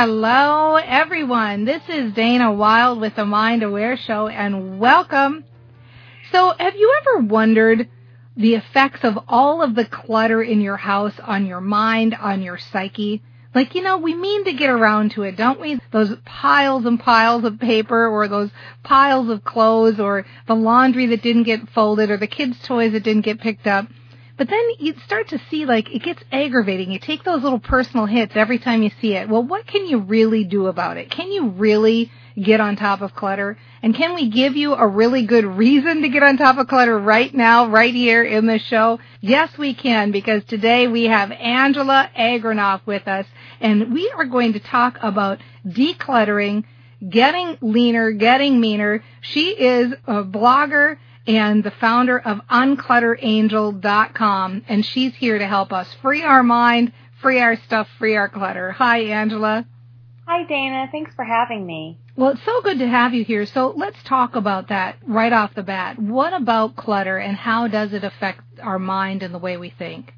Hello, everyone. This is Dana Wilde with the Mind Aware Show, and welcome. So, have you ever wondered the effects of all of the clutter in your house on your mind, on your psyche? Like, you know, we mean to get around to it, don't we? Those piles and piles of paper, or those piles of clothes, or the laundry that didn't get folded, or the kids' toys that didn't get picked up. But then you start to see like it gets aggravating. You take those little personal hits every time you see it. Well, what can you really do about it? Can you really get on top of clutter? And can we give you a really good reason to get on top of clutter right now, right here in the show? Yes, we can because today we have Angela Agranoff with us and we are going to talk about decluttering, getting leaner, getting meaner. She is a blogger and the founder of unclutterangel.com. And she's here to help us free our mind, free our stuff, free our clutter. Hi, Angela. Hi, Dana. Thanks for having me. Well, it's so good to have you here. So let's talk about that right off the bat. What about clutter and how does it affect our mind and the way we think?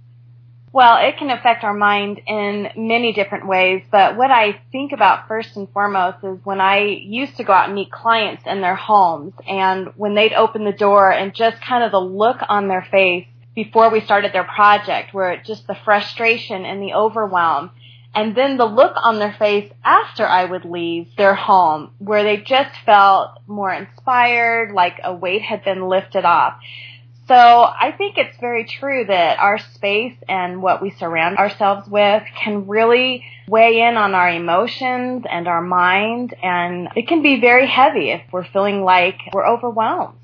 Well, it can affect our mind in many different ways, but what I think about first and foremost is when I used to go out and meet clients in their homes and when they'd open the door and just kind of the look on their face before we started their project where it just the frustration and the overwhelm and then the look on their face after I would leave their home where they just felt more inspired, like a weight had been lifted off. So I think it's very true that our space and what we surround ourselves with can really weigh in on our emotions and our mind and it can be very heavy if we're feeling like we're overwhelmed.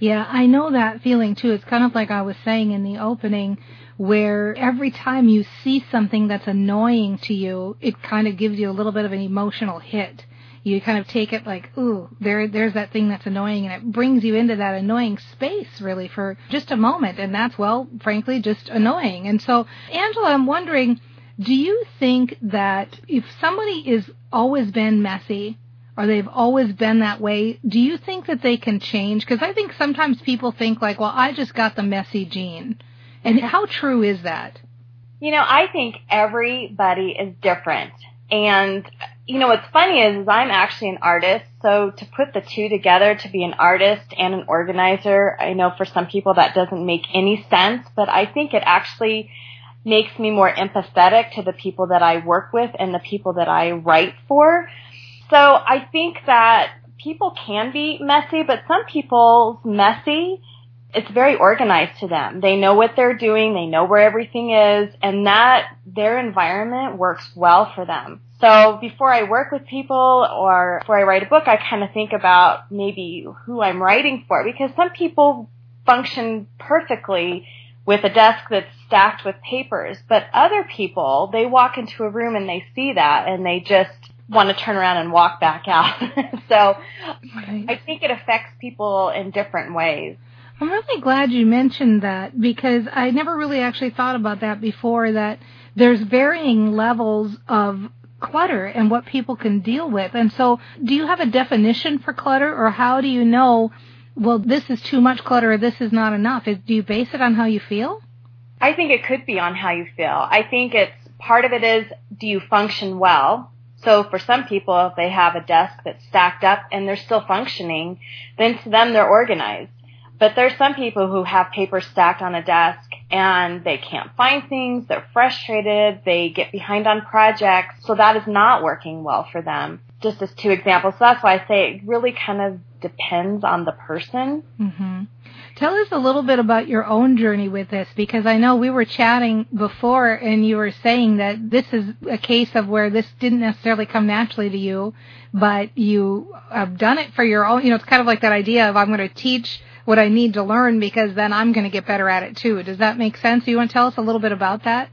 Yeah, I know that feeling too. It's kind of like I was saying in the opening where every time you see something that's annoying to you, it kind of gives you a little bit of an emotional hit you kind of take it like, ooh, there, there's that thing that's annoying, and it brings you into that annoying space really for just a moment, and that's well, frankly, just annoying. And so, Angela, I'm wondering, do you think that if somebody is always been messy, or they've always been that way, do you think that they can change? Because I think sometimes people think like, well, I just got the messy gene. And how true is that? You know, I think everybody is different. And you know what's funny is, is I'm actually an artist, so to put the two together to be an artist and an organizer, I know for some people that doesn't make any sense, but I think it actually makes me more empathetic to the people that I work with and the people that I write for. So I think that people can be messy, but some people's messy it's very organized to them. They know what they're doing, they know where everything is, and that their environment works well for them. So before I work with people or before I write a book, I kind of think about maybe who I'm writing for because some people function perfectly with a desk that's stacked with papers, but other people, they walk into a room and they see that and they just want to turn around and walk back out. so right. I think it affects people in different ways. I'm really glad you mentioned that because I never really actually thought about that before that there's varying levels of clutter and what people can deal with. And so, do you have a definition for clutter or how do you know well this is too much clutter or this is not enough? Do you base it on how you feel? I think it could be on how you feel. I think it's part of it is do you function well? So for some people, if they have a desk that's stacked up and they're still functioning, then to them they're organized. But there's some people who have paper stacked on a desk and they can't find things, they're frustrated, they get behind on projects, so that is not working well for them. Just as two examples. So that's why I say it really kind of depends on the person. Mm-hmm. Tell us a little bit about your own journey with this because I know we were chatting before and you were saying that this is a case of where this didn't necessarily come naturally to you, but you have done it for your own, you know, it's kind of like that idea of I'm going to teach what I need to learn because then I'm going to get better at it too. Does that make sense? You want to tell us a little bit about that?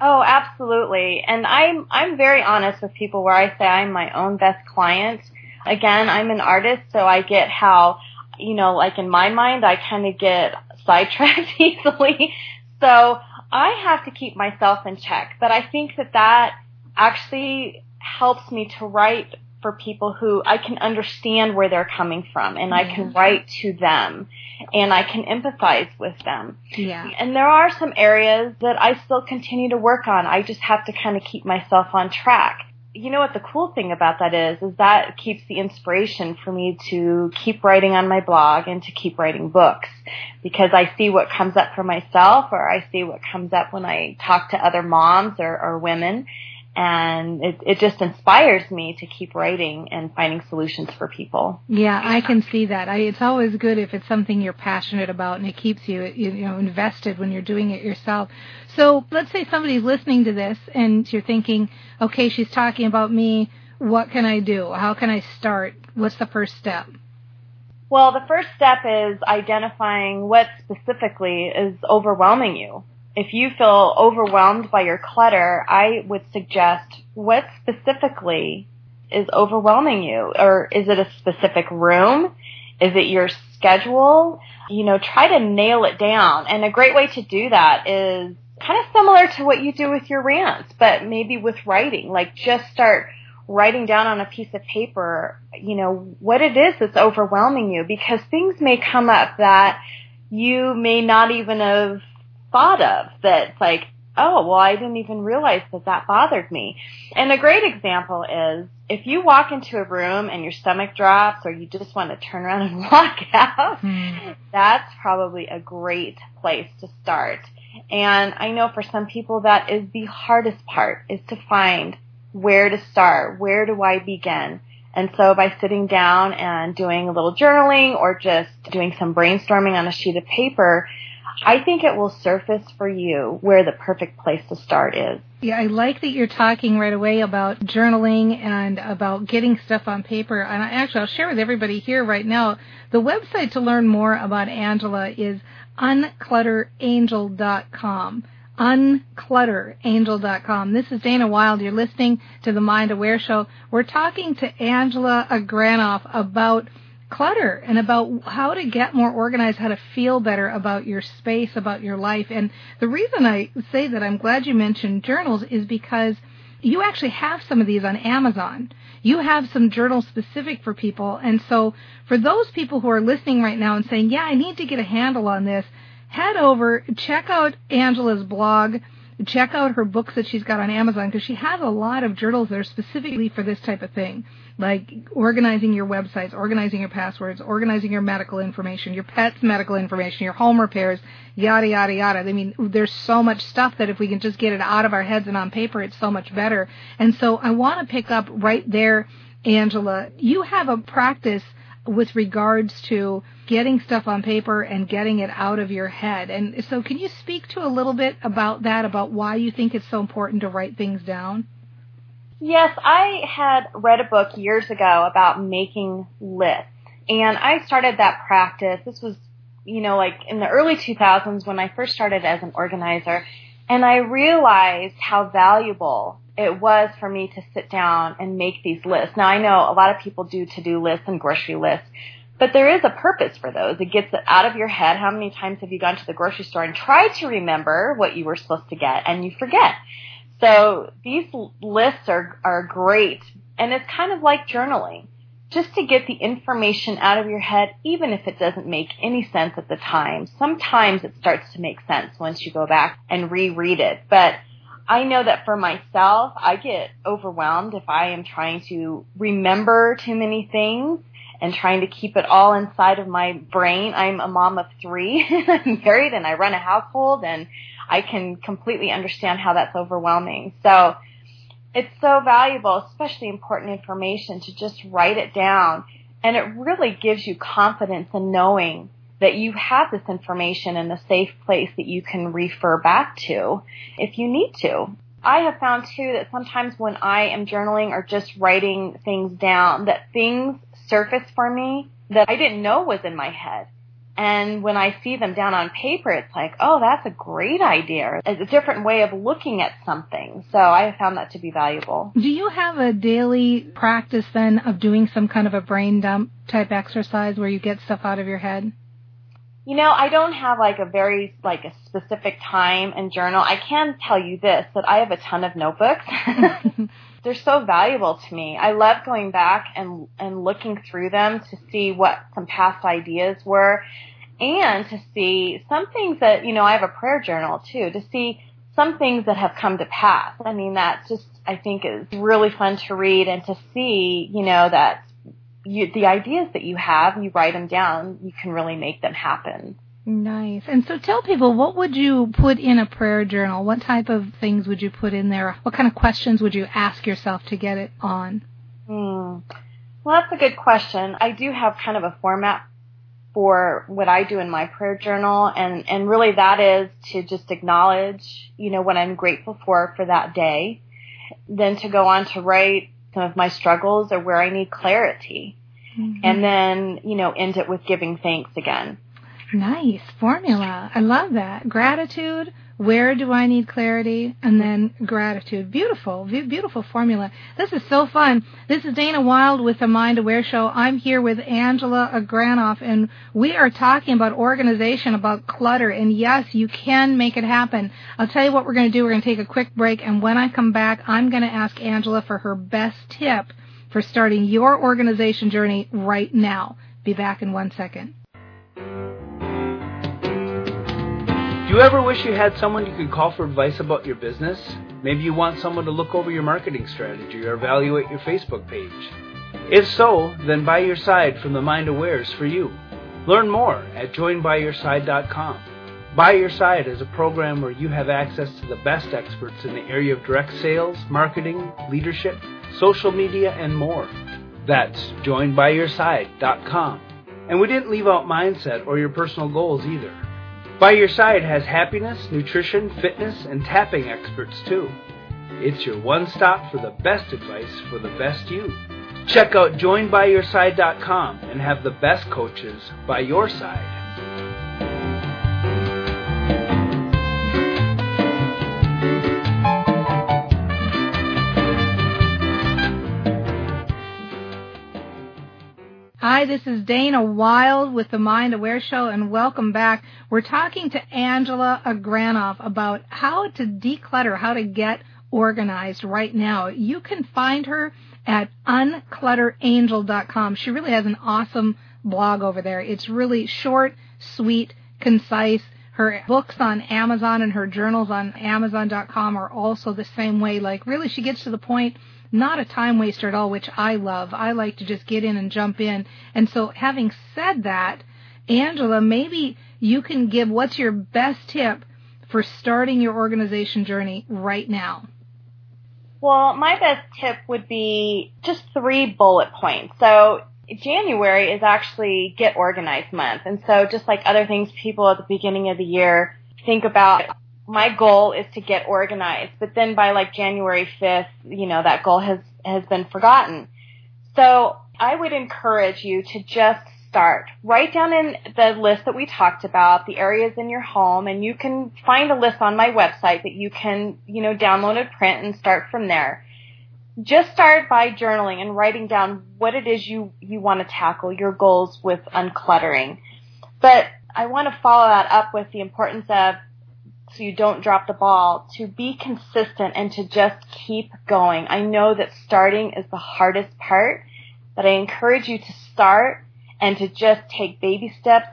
Oh, absolutely. And I'm I'm very honest with people where I say I'm my own best client. Again, I'm an artist, so I get how you know, like in my mind, I kind of get sidetracked easily. So I have to keep myself in check. But I think that that actually helps me to write for people who I can understand where they're coming from and I can write to them and I can empathize with them. Yeah. And there are some areas that I still continue to work on. I just have to kind of keep myself on track you know what the cool thing about that is is that keeps the inspiration for me to keep writing on my blog and to keep writing books because I see what comes up for myself or I see what comes up when I talk to other moms or, or women and it, it just inspires me to keep writing and finding solutions for people. Yeah, I can see that. I, it's always good if it's something you're passionate about and it keeps you, you know, invested when you're doing it yourself. So let's say somebody's listening to this and you're thinking, okay, she's talking about me. What can I do? How can I start? What's the first step? Well, the first step is identifying what specifically is overwhelming you if you feel overwhelmed by your clutter, I would suggest what specifically is overwhelming you? Or is it a specific room? Is it your schedule? You know, try to nail it down. And a great way to do that is kind of similar to what you do with your rants, but maybe with writing. Like just start writing down on a piece of paper, you know, what it is that's overwhelming you because things may come up that you may not even have thought of that's like, oh, well, I didn't even realize that that bothered me. And a great example is if you walk into a room and your stomach drops or you just want to turn around and walk out, mm. that's probably a great place to start. And I know for some people that is the hardest part is to find where to start. Where do I begin? And so by sitting down and doing a little journaling or just doing some brainstorming on a sheet of paper, I think it will surface for you where the perfect place to start is. Yeah, I like that you're talking right away about journaling and about getting stuff on paper. And I, actually, I'll share with everybody here right now. The website to learn more about Angela is unclutterangel.com. Unclutterangel.com. This is Dana Wilde. You're listening to the Mind Aware Show. We're talking to Angela Agranoff about clutter and about how to get more organized, how to feel better about your space, about your life. And the reason I say that I'm glad you mentioned journals is because you actually have some of these on Amazon. You have some journals specific for people. And so for those people who are listening right now and saying, yeah, I need to get a handle on this, head over, check out Angela's blog, check out her books that she's got on Amazon because she has a lot of journals that are specifically for this type of thing like organizing your websites, organizing your passwords, organizing your medical information, your pet's medical information, your home repairs, yada, yada, yada. I mean, there's so much stuff that if we can just get it out of our heads and on paper, it's so much better. And so I want to pick up right there, Angela. You have a practice with regards to getting stuff on paper and getting it out of your head. And so can you speak to a little bit about that, about why you think it's so important to write things down? Yes, I had read a book years ago about making lists. And I started that practice. This was, you know, like in the early 2000s when I first started as an organizer. And I realized how valuable it was for me to sit down and make these lists. Now I know a lot of people do to-do lists and grocery lists, but there is a purpose for those. It gets it out of your head. How many times have you gone to the grocery store and tried to remember what you were supposed to get and you forget? So these lists are, are great. And it's kind of like journaling. Just to get the information out of your head, even if it doesn't make any sense at the time. Sometimes it starts to make sense once you go back and reread it. But I know that for myself, I get overwhelmed if I am trying to remember too many things and trying to keep it all inside of my brain. I'm a mom of three. I'm married and I run a household and I can completely understand how that's overwhelming. So it's so valuable, especially important information to just write it down And it really gives you confidence in knowing that you have this information in a safe place that you can refer back to if you need to. I have found too that sometimes when I am journaling or just writing things down, that things surface for me that I didn't know was in my head. And when I see them down on paper, it's like, oh, that's a great idea. It's a different way of looking at something. So I found that to be valuable. Do you have a daily practice then of doing some kind of a brain dump type exercise where you get stuff out of your head? You know, I don't have like a very like a specific time and journal. I can tell you this that I have a ton of notebooks. They're so valuable to me. I love going back and and looking through them to see what some past ideas were and to see some things that, you know, I have a prayer journal too, to see some things that have come to pass. I mean, that's just I think is really fun to read and to see, you know, that you, the ideas that you have, you write them down, you can really make them happen. Nice. And so tell people, what would you put in a prayer journal? What type of things would you put in there? What kind of questions would you ask yourself to get it on? Hmm. Well, that's a good question. I do have kind of a format for what I do in my prayer journal and, and really that is to just acknowledge, you know, what I'm grateful for for that day. Then to go on to write some of my struggles or where I need clarity. Mm-hmm. And then, you know, end it with giving thanks again. Nice formula. I love that. Gratitude. Where do I need clarity? And then gratitude. Beautiful, beautiful formula. This is so fun. This is Dana Wilde with the Mind Aware Show. I'm here with Angela Agranoff, and we are talking about organization, about clutter. And yes, you can make it happen. I'll tell you what we're going to do. We're going to take a quick break, and when I come back, I'm going to ask Angela for her best tip for starting your organization journey right now. Be back in one second. You ever wish you had someone you could call for advice about your business? Maybe you want someone to look over your marketing strategy or evaluate your Facebook page. If so, then By Your Side from the Mind Aware is for you. Learn more at joinbyyourside.com. By Your Side is a program where you have access to the best experts in the area of direct sales, marketing, leadership, social media, and more. That's joinbyyourside.com. And we didn't leave out mindset or your personal goals either. By Your Side has happiness, nutrition, fitness, and tapping experts too. It's your one stop for the best advice for the best you. Check out joinbyyourside.com and have the best coaches by your side. Hi, this is Dana Wilde with the Mind Aware Show, and welcome back. We're talking to Angela Agranoff about how to declutter, how to get organized right now. You can find her at unclutterangel.com. She really has an awesome blog over there. It's really short, sweet, concise. Her books on Amazon and her journals on Amazon.com are also the same way. Like, really, she gets to the point not a time waster at all, which I love. I like to just get in and jump in. And so having said that, Angela, maybe you can give what's your best tip for starting your organization journey right now? Well, my best tip would be just three bullet points. So January is actually get organized month. And so just like other things people at the beginning of the year think about my goal is to get organized, but then by like January 5th, you know, that goal has, has been forgotten. So I would encourage you to just start. Write down in the list that we talked about, the areas in your home, and you can find a list on my website that you can, you know, download and print and start from there. Just start by journaling and writing down what it is you, you want to tackle, your goals with uncluttering. But I want to follow that up with the importance of so you don't drop the ball, to be consistent and to just keep going. I know that starting is the hardest part, but I encourage you to start and to just take baby steps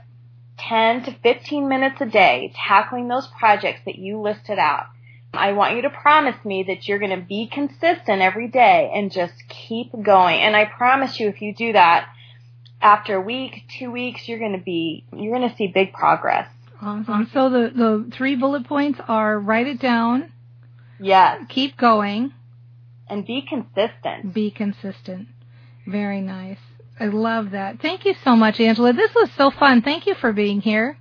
10 to 15 minutes a day tackling those projects that you listed out. I want you to promise me that you're going to be consistent every day and just keep going. And I promise you if you do that, after a week, two weeks, you're going to be, you're going to see big progress. Awesome. So the, the three bullet points are write it down. Yes. Keep going. And be consistent. Be consistent. Very nice. I love that. Thank you so much, Angela. This was so fun. Thank you for being here.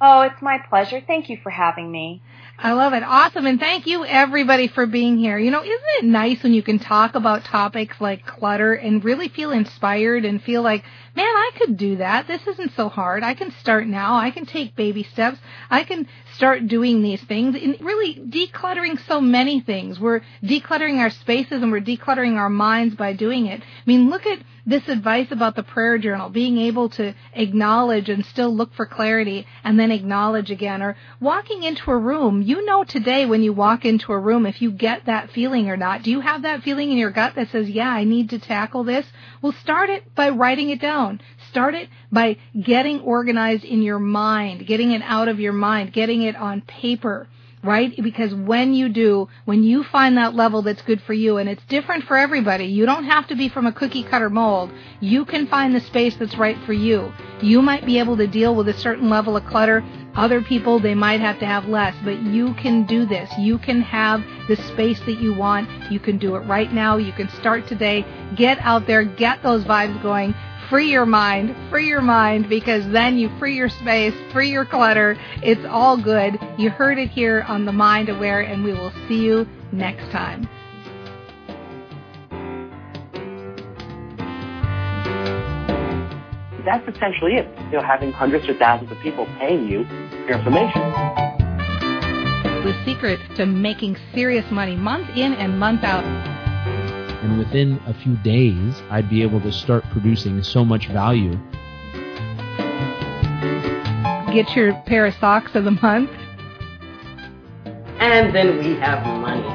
Oh, it's my pleasure. Thank you for having me. I love it. Awesome. And thank you everybody for being here. You know, isn't it nice when you can talk about topics like clutter and really feel inspired and feel like, man, I could do that. This isn't so hard. I can start now. I can take baby steps. I can start doing these things and really decluttering so many things. We're decluttering our spaces and we're decluttering our minds by doing it. I mean, look at this advice about the prayer journal, being able to acknowledge and still look for clarity and then acknowledge again, or walking into a room. You know today when you walk into a room if you get that feeling or not. Do you have that feeling in your gut that says, yeah, I need to tackle this? Well, start it by writing it down. Start it by getting organized in your mind, getting it out of your mind, getting it on paper right? Because when you do, when you find that level that's good for you, and it's different for everybody, you don't have to be from a cookie cutter mold. You can find the space that's right for you. You might be able to deal with a certain level of clutter. Other people, they might have to have less, but you can do this. You can have the space that you want. You can do it right now. You can start today. Get out there, get those vibes going free your mind, free your mind, because then you free your space, free your clutter. It's all good. You heard it here on The Mind Aware, and we will see you next time. That's essentially it. You know, having hundreds or thousands of people paying you for your information. The secret to making serious money month in and month out and within a few days, I'd be able to start producing so much value. Get your pair of socks of the month. And then we have money.